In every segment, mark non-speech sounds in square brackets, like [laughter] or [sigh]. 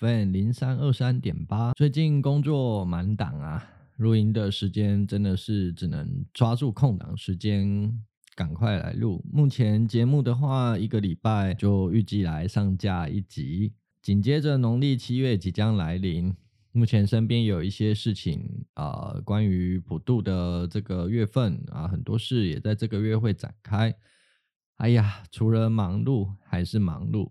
FM 零三二三点八。最近工作满档啊，录音的时间真的是只能抓住空档时间赶快来录。目前节目的话，一个礼拜就预计来上架一集。紧接着农历七月即将来临，目前身边有一些事情啊、关于普渡的这个月份啊，很多事也在这个月会展开。哎呀，除了忙碌还是忙碌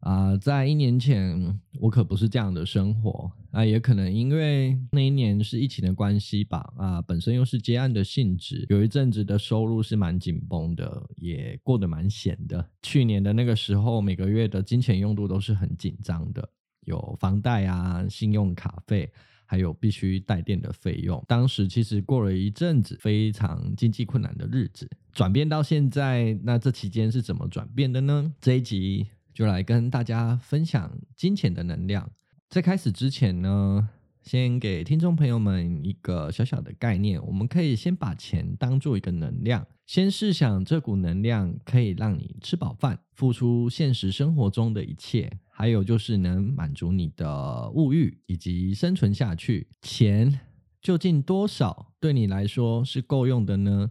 啊！在一年前，我可不是这样的生活啊，也可能因为那一年是疫情的关系吧啊，本身又是接案的性质，有一阵子的收入是蛮紧绷的，也过得蛮闲的。去年的那个时候，每个月的金钱用度都是很紧张的，有房贷啊、信用卡费。还有必须带电的费用，当时其实过了一阵子非常经济困难的日子，转变到现在，那这期间是怎么转变的呢？这一集就来跟大家分享金钱的能量。在开始之前呢，先给听众朋友们一个小小的概念，我们可以先把钱当做一个能量，先试想这股能量可以让你吃饱饭，付出现实生活中的一切。还有就是能满足你的物欲以及生存下去，钱究竟多少对你来说是够用的呢？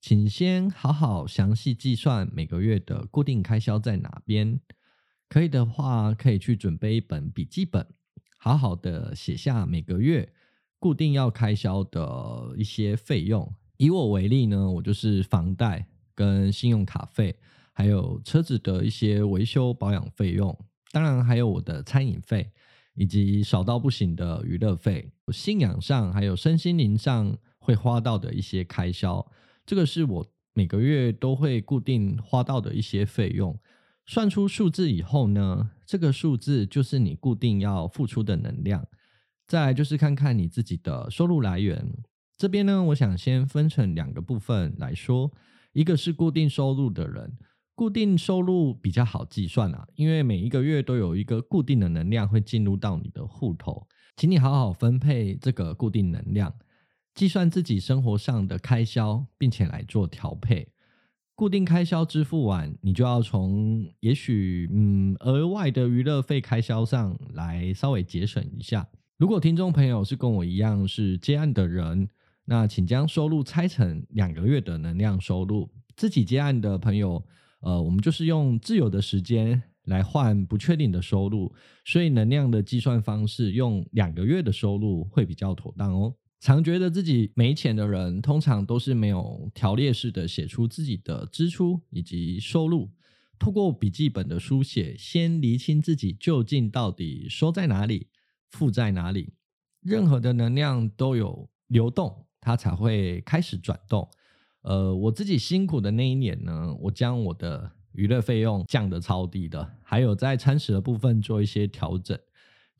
请先好好详细计算每个月的固定开销在哪边。可以的话，可以去准备一本笔记本，好好的写下每个月固定要开销的一些费用。以我为例呢，我就是房贷跟信用卡费，还有车子的一些维修保养费用。当然还有我的餐饮费，以及少到不行的娱乐费，信仰上还有身心灵上会花到的一些开销，这个是我每个月都会固定花到的一些费用。算出数字以后呢，这个数字就是你固定要付出的能量。再就是看看你自己的收入来源，这边呢，我想先分成两个部分来说，一个是固定收入的人。固定收入比较好计算啊，因为每一个月都有一个固定的能量会进入到你的户头，请你好好分配这个固定能量，计算自己生活上的开销，并且来做调配。固定开销支付完，你就要从也许嗯额外的娱乐费开销上来稍微节省一下。如果听众朋友是跟我一样是接案的人，那请将收入拆成两个月的能量收入。自己接案的朋友。呃，我们就是用自由的时间来换不确定的收入，所以能量的计算方式用两个月的收入会比较妥当哦。常觉得自己没钱的人，通常都是没有条列式的写出自己的支出以及收入，透过笔记本的书写，先厘清自己究竟到底收在哪里，付在哪里。任何的能量都有流动，它才会开始转动。呃，我自己辛苦的那一年呢，我将我的娱乐费用降得超低的，还有在餐食的部分做一些调整，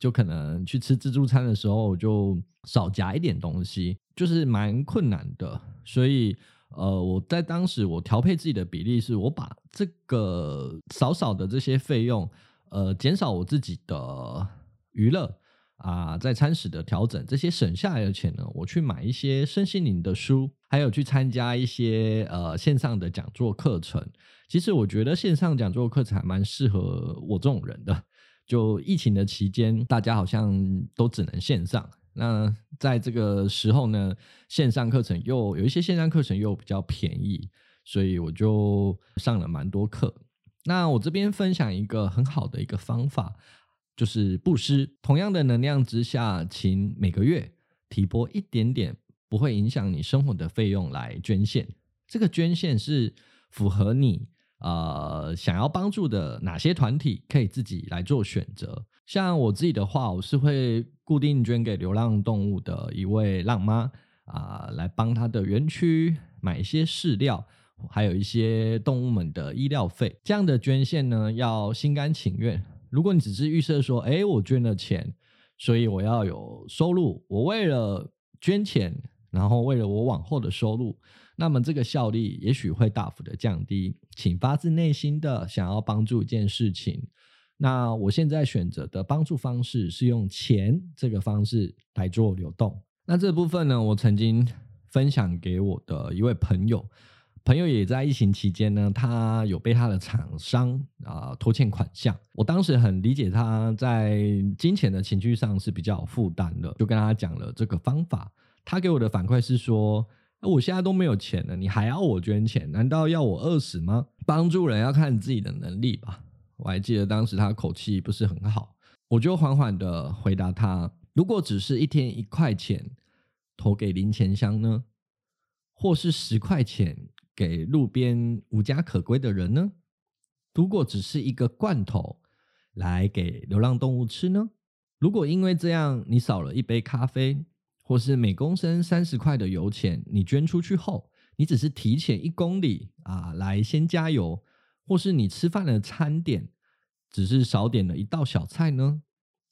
就可能去吃自助餐的时候，我就少夹一点东西，就是蛮困难的。所以，呃，我在当时我调配自己的比例是，我把这个少少的这些费用，呃，减少我自己的娱乐啊，在餐食的调整，这些省下来的钱呢，我去买一些身心灵的书。还有去参加一些呃线上的讲座课程，其实我觉得线上讲座课程还蛮适合我这种人的。就疫情的期间，大家好像都只能线上。那在这个时候呢，线上课程又有一些线上课程又比较便宜，所以我就上了蛮多课。那我这边分享一个很好的一个方法，就是布施。同样的能量之下，请每个月提拨一点点。不会影响你生活的费用来捐献，这个捐献是符合你呃想要帮助的哪些团体，可以自己来做选择。像我自己的话，我是会固定捐给流浪动物的一位浪妈啊、来帮他的园区买一些饲料，还有一些动物们的医疗费。这样的捐献呢，要心甘情愿。如果你只是预设说，哎，我捐了钱，所以我要有收入，我为了捐钱。然后为了我往后的收入，那么这个效率也许会大幅的降低。请发自内心的想要帮助一件事情，那我现在选择的帮助方式是用钱这个方式来做流动。那这部分呢，我曾经分享给我的一位朋友，朋友也在疫情期间呢，他有被他的厂商啊、拖欠款项。我当时很理解他在金钱的情绪上是比较负担的，就跟他讲了这个方法。他给我的反馈是说：“我现在都没有钱了，你还要我捐钱？难道要我饿死吗？”帮助人要看自己的能力吧。我还记得当时他口气不是很好，我就缓缓的回答他：“如果只是一天一块钱投给零钱箱呢？或是十块钱？”给路边无家可归的人呢？如果只是一个罐头来给流浪动物吃呢？如果因为这样你少了一杯咖啡，或是每公升三十块的油钱，你捐出去后，你只是提前一公里啊来先加油，或是你吃饭的餐点只是少点了一道小菜呢？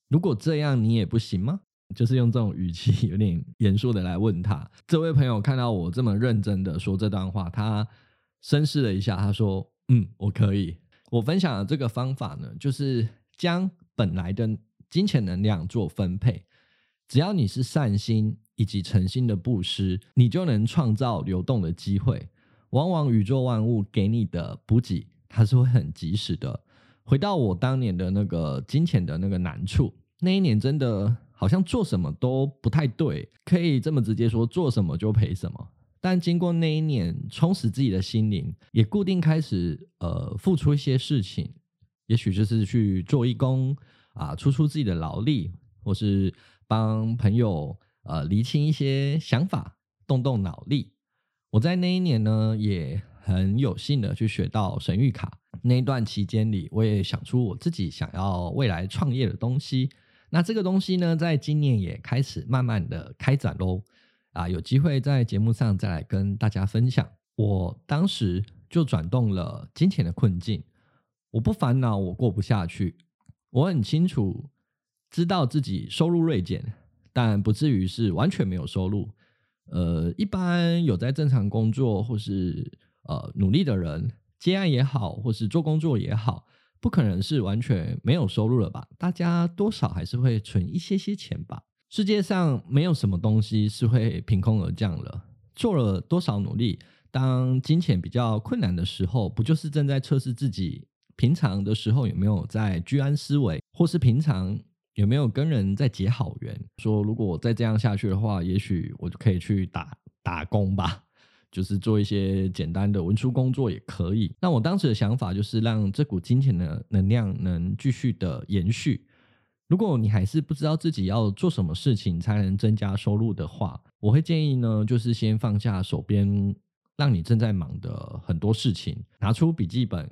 如果这样你也不行吗？就是用这种语气有点严肃的来问他，这位朋友看到我这么认真的说这段话，他深思了一下，他说：“嗯，我可以。”我分享的这个方法呢，就是将本来的金钱能量做分配，只要你是善心以及诚心的布施，你就能创造流动的机会。往往宇宙万物给你的补给，它是会很及时的。回到我当年的那个金钱的那个难处，那一年真的。好像做什么都不太对，可以这么直接说，做什么就赔什么。但经过那一年充实自己的心灵，也固定开始呃付出一些事情，也许就是去做义工啊，出出自己的劳力，或是帮朋友呃厘清一些想法，动动脑力。我在那一年呢，也很有幸的去学到神谕卡。那一段期间里，我也想出我自己想要未来创业的东西。那这个东西呢，在今年也开始慢慢的开展喽，啊，有机会在节目上再来跟大家分享。我当时就转动了金钱的困境，我不烦恼我过不下去，我很清楚知道自己收入锐减，但不至于是完全没有收入。呃，一般有在正常工作或是呃努力的人，接案也好，或是做工作也好。不可能是完全没有收入了吧？大家多少还是会存一些些钱吧。世界上没有什么东西是会凭空而降了。做了多少努力，当金钱比较困难的时候，不就是正在测试自己平常的时候有没有在居安思危，或是平常有没有跟人在结好缘？说如果我再这样下去的话，也许我就可以去打打工吧。就是做一些简单的文书工作也可以。那我当时的想法就是让这股金钱的能量能继续的延续。如果你还是不知道自己要做什么事情才能增加收入的话，我会建议呢，就是先放下手边让你正在忙的很多事情，拿出笔记本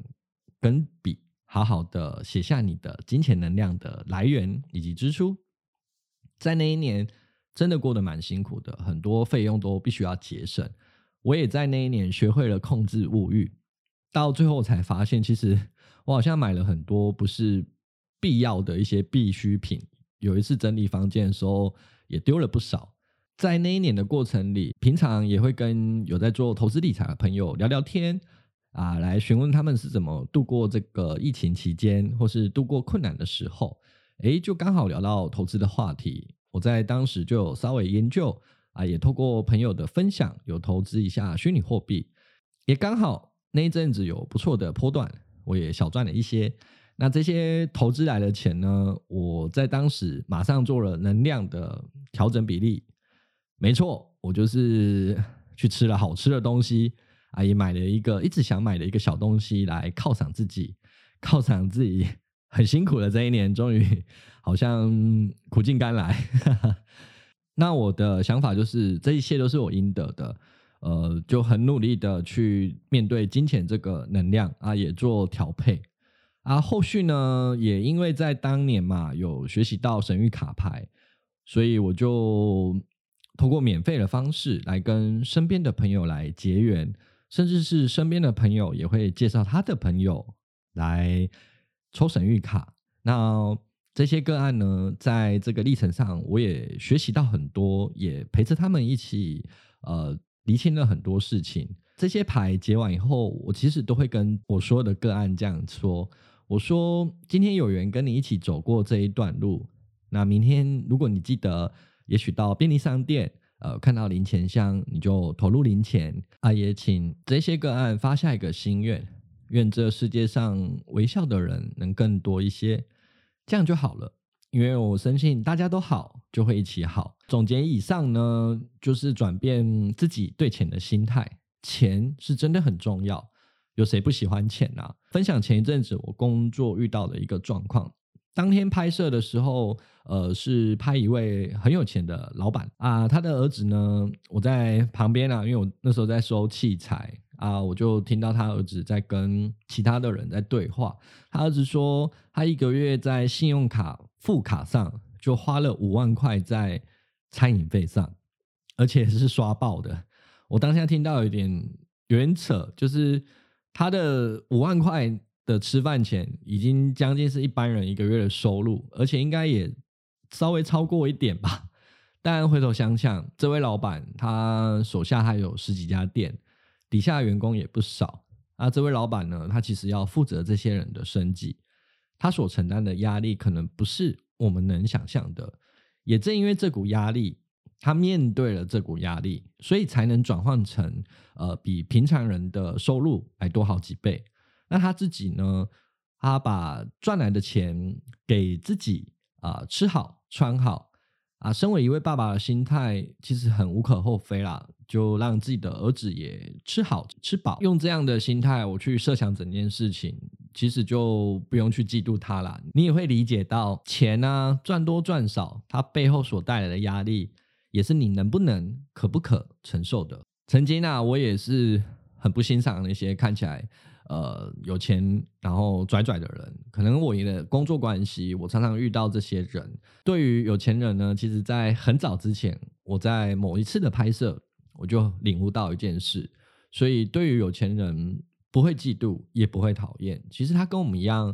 跟笔，好好的写下你的金钱能量的来源以及支出。在那一年真的过得蛮辛苦的，很多费用都必须要节省。我也在那一年学会了控制物欲，到最后才发现，其实 [laughs] 我好像买了很多不是必要的一些必需品。有一次整理房间的时候，也丢了不少。在那一年的过程里，平常也会跟有在做投资理财的朋友聊聊天啊，来询问他们是怎么度过这个疫情期间，或是度过困难的时候。诶，就刚好聊到投资的话题，我在当时就有稍微研究。啊，也透过朋友的分享，有投资一下虚拟货币，也刚好那一阵子有不错的波段，我也小赚了一些。那这些投资来的钱呢，我在当时马上做了能量的调整比例。没错，我就是去吃了好吃的东西，啊，也买了一个一直想买的一个小东西来犒赏自己，犒赏自己很辛苦的这一年，终于好像苦尽甘来。[laughs] 那我的想法就是，这一切都是我应得的，呃，就很努力的去面对金钱这个能量啊，也做调配啊。后续呢，也因为在当年嘛，有学习到神諭卡牌，所以我就通过免费的方式来跟身边的朋友来结缘，甚至是身边的朋友也会介绍他的朋友来抽神谕卡。那这些个案呢，在这个历程上，我也学习到很多，也陪着他们一起，呃，厘清了很多事情。这些牌结完以后，我其实都会跟我所有的个案这样说：我说，今天有缘跟你一起走过这一段路，那明天如果你记得，也许到便利商店呃，看到零钱箱你就投入零钱啊，也请这些个案发下一个心愿，愿这世界上微笑的人能更多一些，这样就好了。因为我深信大家都好，就会一起好。总结以上呢，就是转变自己对钱的心态，钱是真的很重要，有谁不喜欢钱啊？分享前一阵子我工作遇到的一个状况。当天拍摄的时候，呃，是拍一位很有钱的老板啊，他的儿子呢，我在旁边啊，因为我那时候在收器材啊，我就听到他儿子在跟其他的人在对话。他儿子说，他一个月在信用卡副卡上就花了五万块在餐饮费上，而且是刷爆的。我当下听到有点有点扯，就是他的五万块。的吃饭钱已经将近是一般人一个月的收入，而且应该也稍微超过一点吧。但回头想想，这位老板他手下还有十几家店，底下员工也不少。啊，这位老板呢，他其实要负责这些人的生计，他所承担的压力可能不是我们能想象的。也正因为这股压力，他面对了这股压力，所以才能转换成呃比平常人的收入还多好几倍。那他自己呢？他把赚来的钱给自己啊、吃好穿好啊。身为一位爸爸的心态，其实很无可厚非啦。就让自己的儿子也吃好吃饱，用这样的心态，我去设想整件事情，其实就不用去嫉妒他啦。你也会理解到，钱呢赚多赚少，它背后所带来的压力，也是你能不能、可不可承受的。曾经啊，我也是很不欣赏那些看起来。呃，有钱然后拽拽的人，可能我的工作关系，我常常遇到这些人。对于有钱人呢，其实，在很早之前，我在某一次的拍摄，我就领悟到一件事。所以，对于有钱人，不会嫉妒，也不会讨厌。其实他跟我们一样，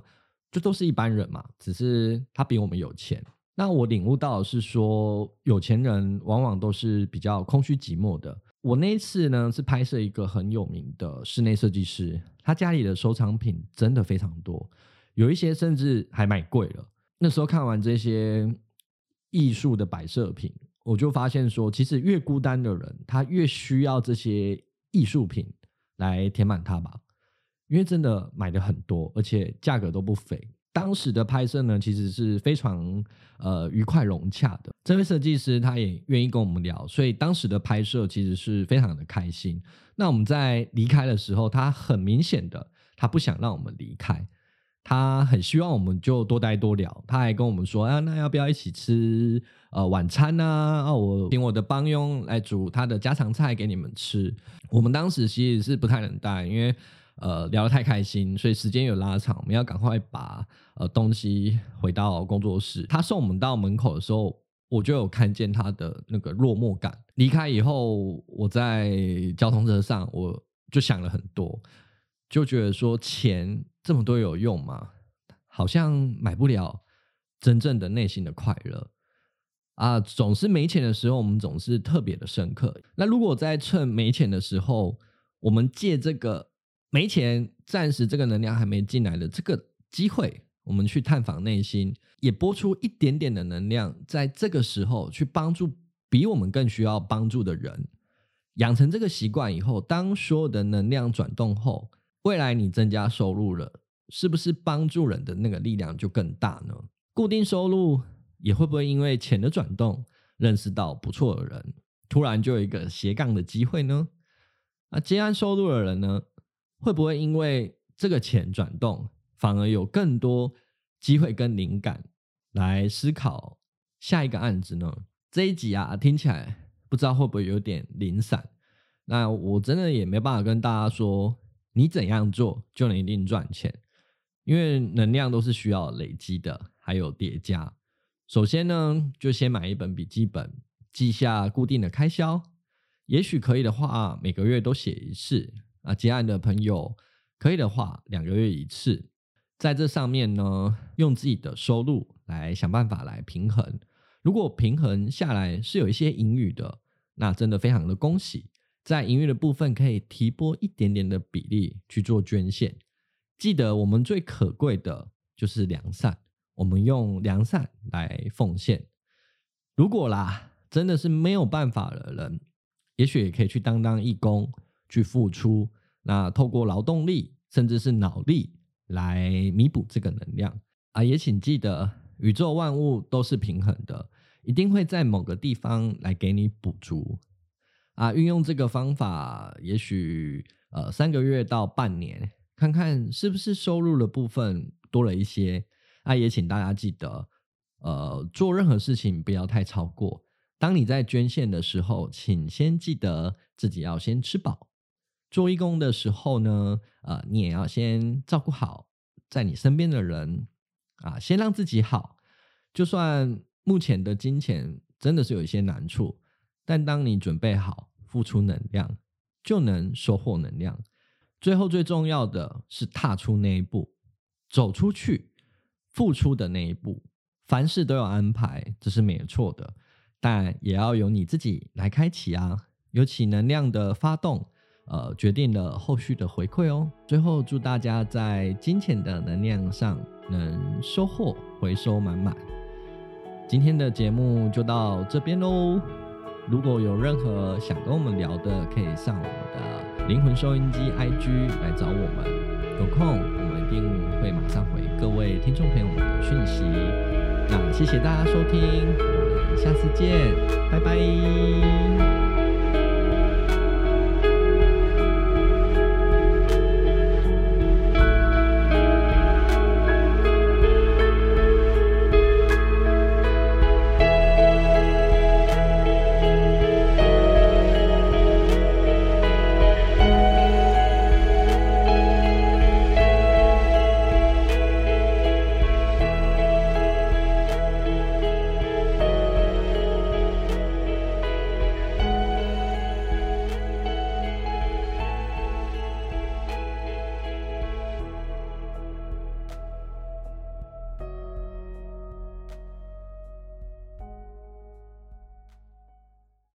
就都是一般人嘛，只是他比我们有钱。那我领悟到是说，有钱人往往都是比较空虚寂寞的。我那一次呢，是拍摄一个很有名的室内设计师，他家里的收藏品真的非常多，有一些甚至还蛮贵了。那时候看完这些艺术的摆设品，我就发现说，其实越孤单的人，他越需要这些艺术品来填满他吧，因为真的买的很多，而且价格都不菲。当时的拍摄呢，其实是非常呃愉快融洽的。这位设计师他也愿意跟我们聊，所以当时的拍摄其实是非常的开心。那我们在离开的时候，他很明显的他不想让我们离开，他很希望我们就多待多聊。他还跟我们说啊，那要不要一起吃呃晚餐呢？啊，我请我的帮佣来煮他的家常菜给你们吃。我们当时其实是不太能待，因为。呃，聊得太开心，所以时间有拉长，我们要赶快把呃东西回到工作室。他送我们到门口的时候，我就有看见他的那个落寞感。离开以后，我在交通车上，我就想了很多，就觉得说钱这么多有用吗？好像买不了真正的内心的快乐啊！总是没钱的时候，我们总是特别的深刻。那如果在趁没钱的时候，我们借这个。没钱，暂时这个能量还没进来的这个机会，我们去探访内心，也播出一点点的能量，在这个时候去帮助比我们更需要帮助的人。养成这个习惯以后，当所有的能量转动后，未来你增加收入了，是不是帮助人的那个力量就更大呢？固定收入也会不会因为钱的转动，认识到不错的人，突然就有一个斜杠的机会呢？啊，接案收入的人呢？会不会因为这个钱转动，反而有更多机会跟灵感来思考下一个案子呢？这一集啊，听起来不知道会不会有点零散。那我真的也没办法跟大家说，你怎样做就能一定赚钱，因为能量都是需要累积的，还有叠加。首先呢，就先买一本笔记本，记下固定的开销，也许可以的话，每个月都写一次。啊，结案的朋友可以的话，两个月一次，在这上面呢，用自己的收入来想办法来平衡。如果平衡下来是有一些盈余的，那真的非常的恭喜。在盈余的部分，可以提拨一点点的比例去做捐献。记得我们最可贵的就是良善，我们用良善来奉献。如果啦，真的是没有办法的人，也许也可以去当当义工，去付出。那透过劳动力，甚至是脑力来弥补这个能量啊！也请记得，宇宙万物都是平衡的，一定会在某个地方来给你补足啊！运用这个方法，也许呃三个月到半年，看看是不是收入的部分多了一些啊！也请大家记得，呃，做任何事情不要太超过。当你在捐献的时候，请先记得自己要先吃饱。做义工的时候呢，呃，你也要先照顾好在你身边的人啊，先让自己好。就算目前的金钱真的是有一些难处，但当你准备好付出能量，就能收获能量。最后最重要的是踏出那一步，走出去，付出的那一步。凡事都有安排，这是没错的，但也要由你自己来开启啊，有起能量的发动。呃，决定了后续的回馈哦。最后，祝大家在金钱的能量上能收获回收满满。今天的节目就到这边喽。如果有任何想跟我们聊的，可以上我们的灵魂收音机 IG 来找我们。有空，我们一定会马上回各位听众朋友们的讯息。那谢谢大家收听，我们下次见，拜拜。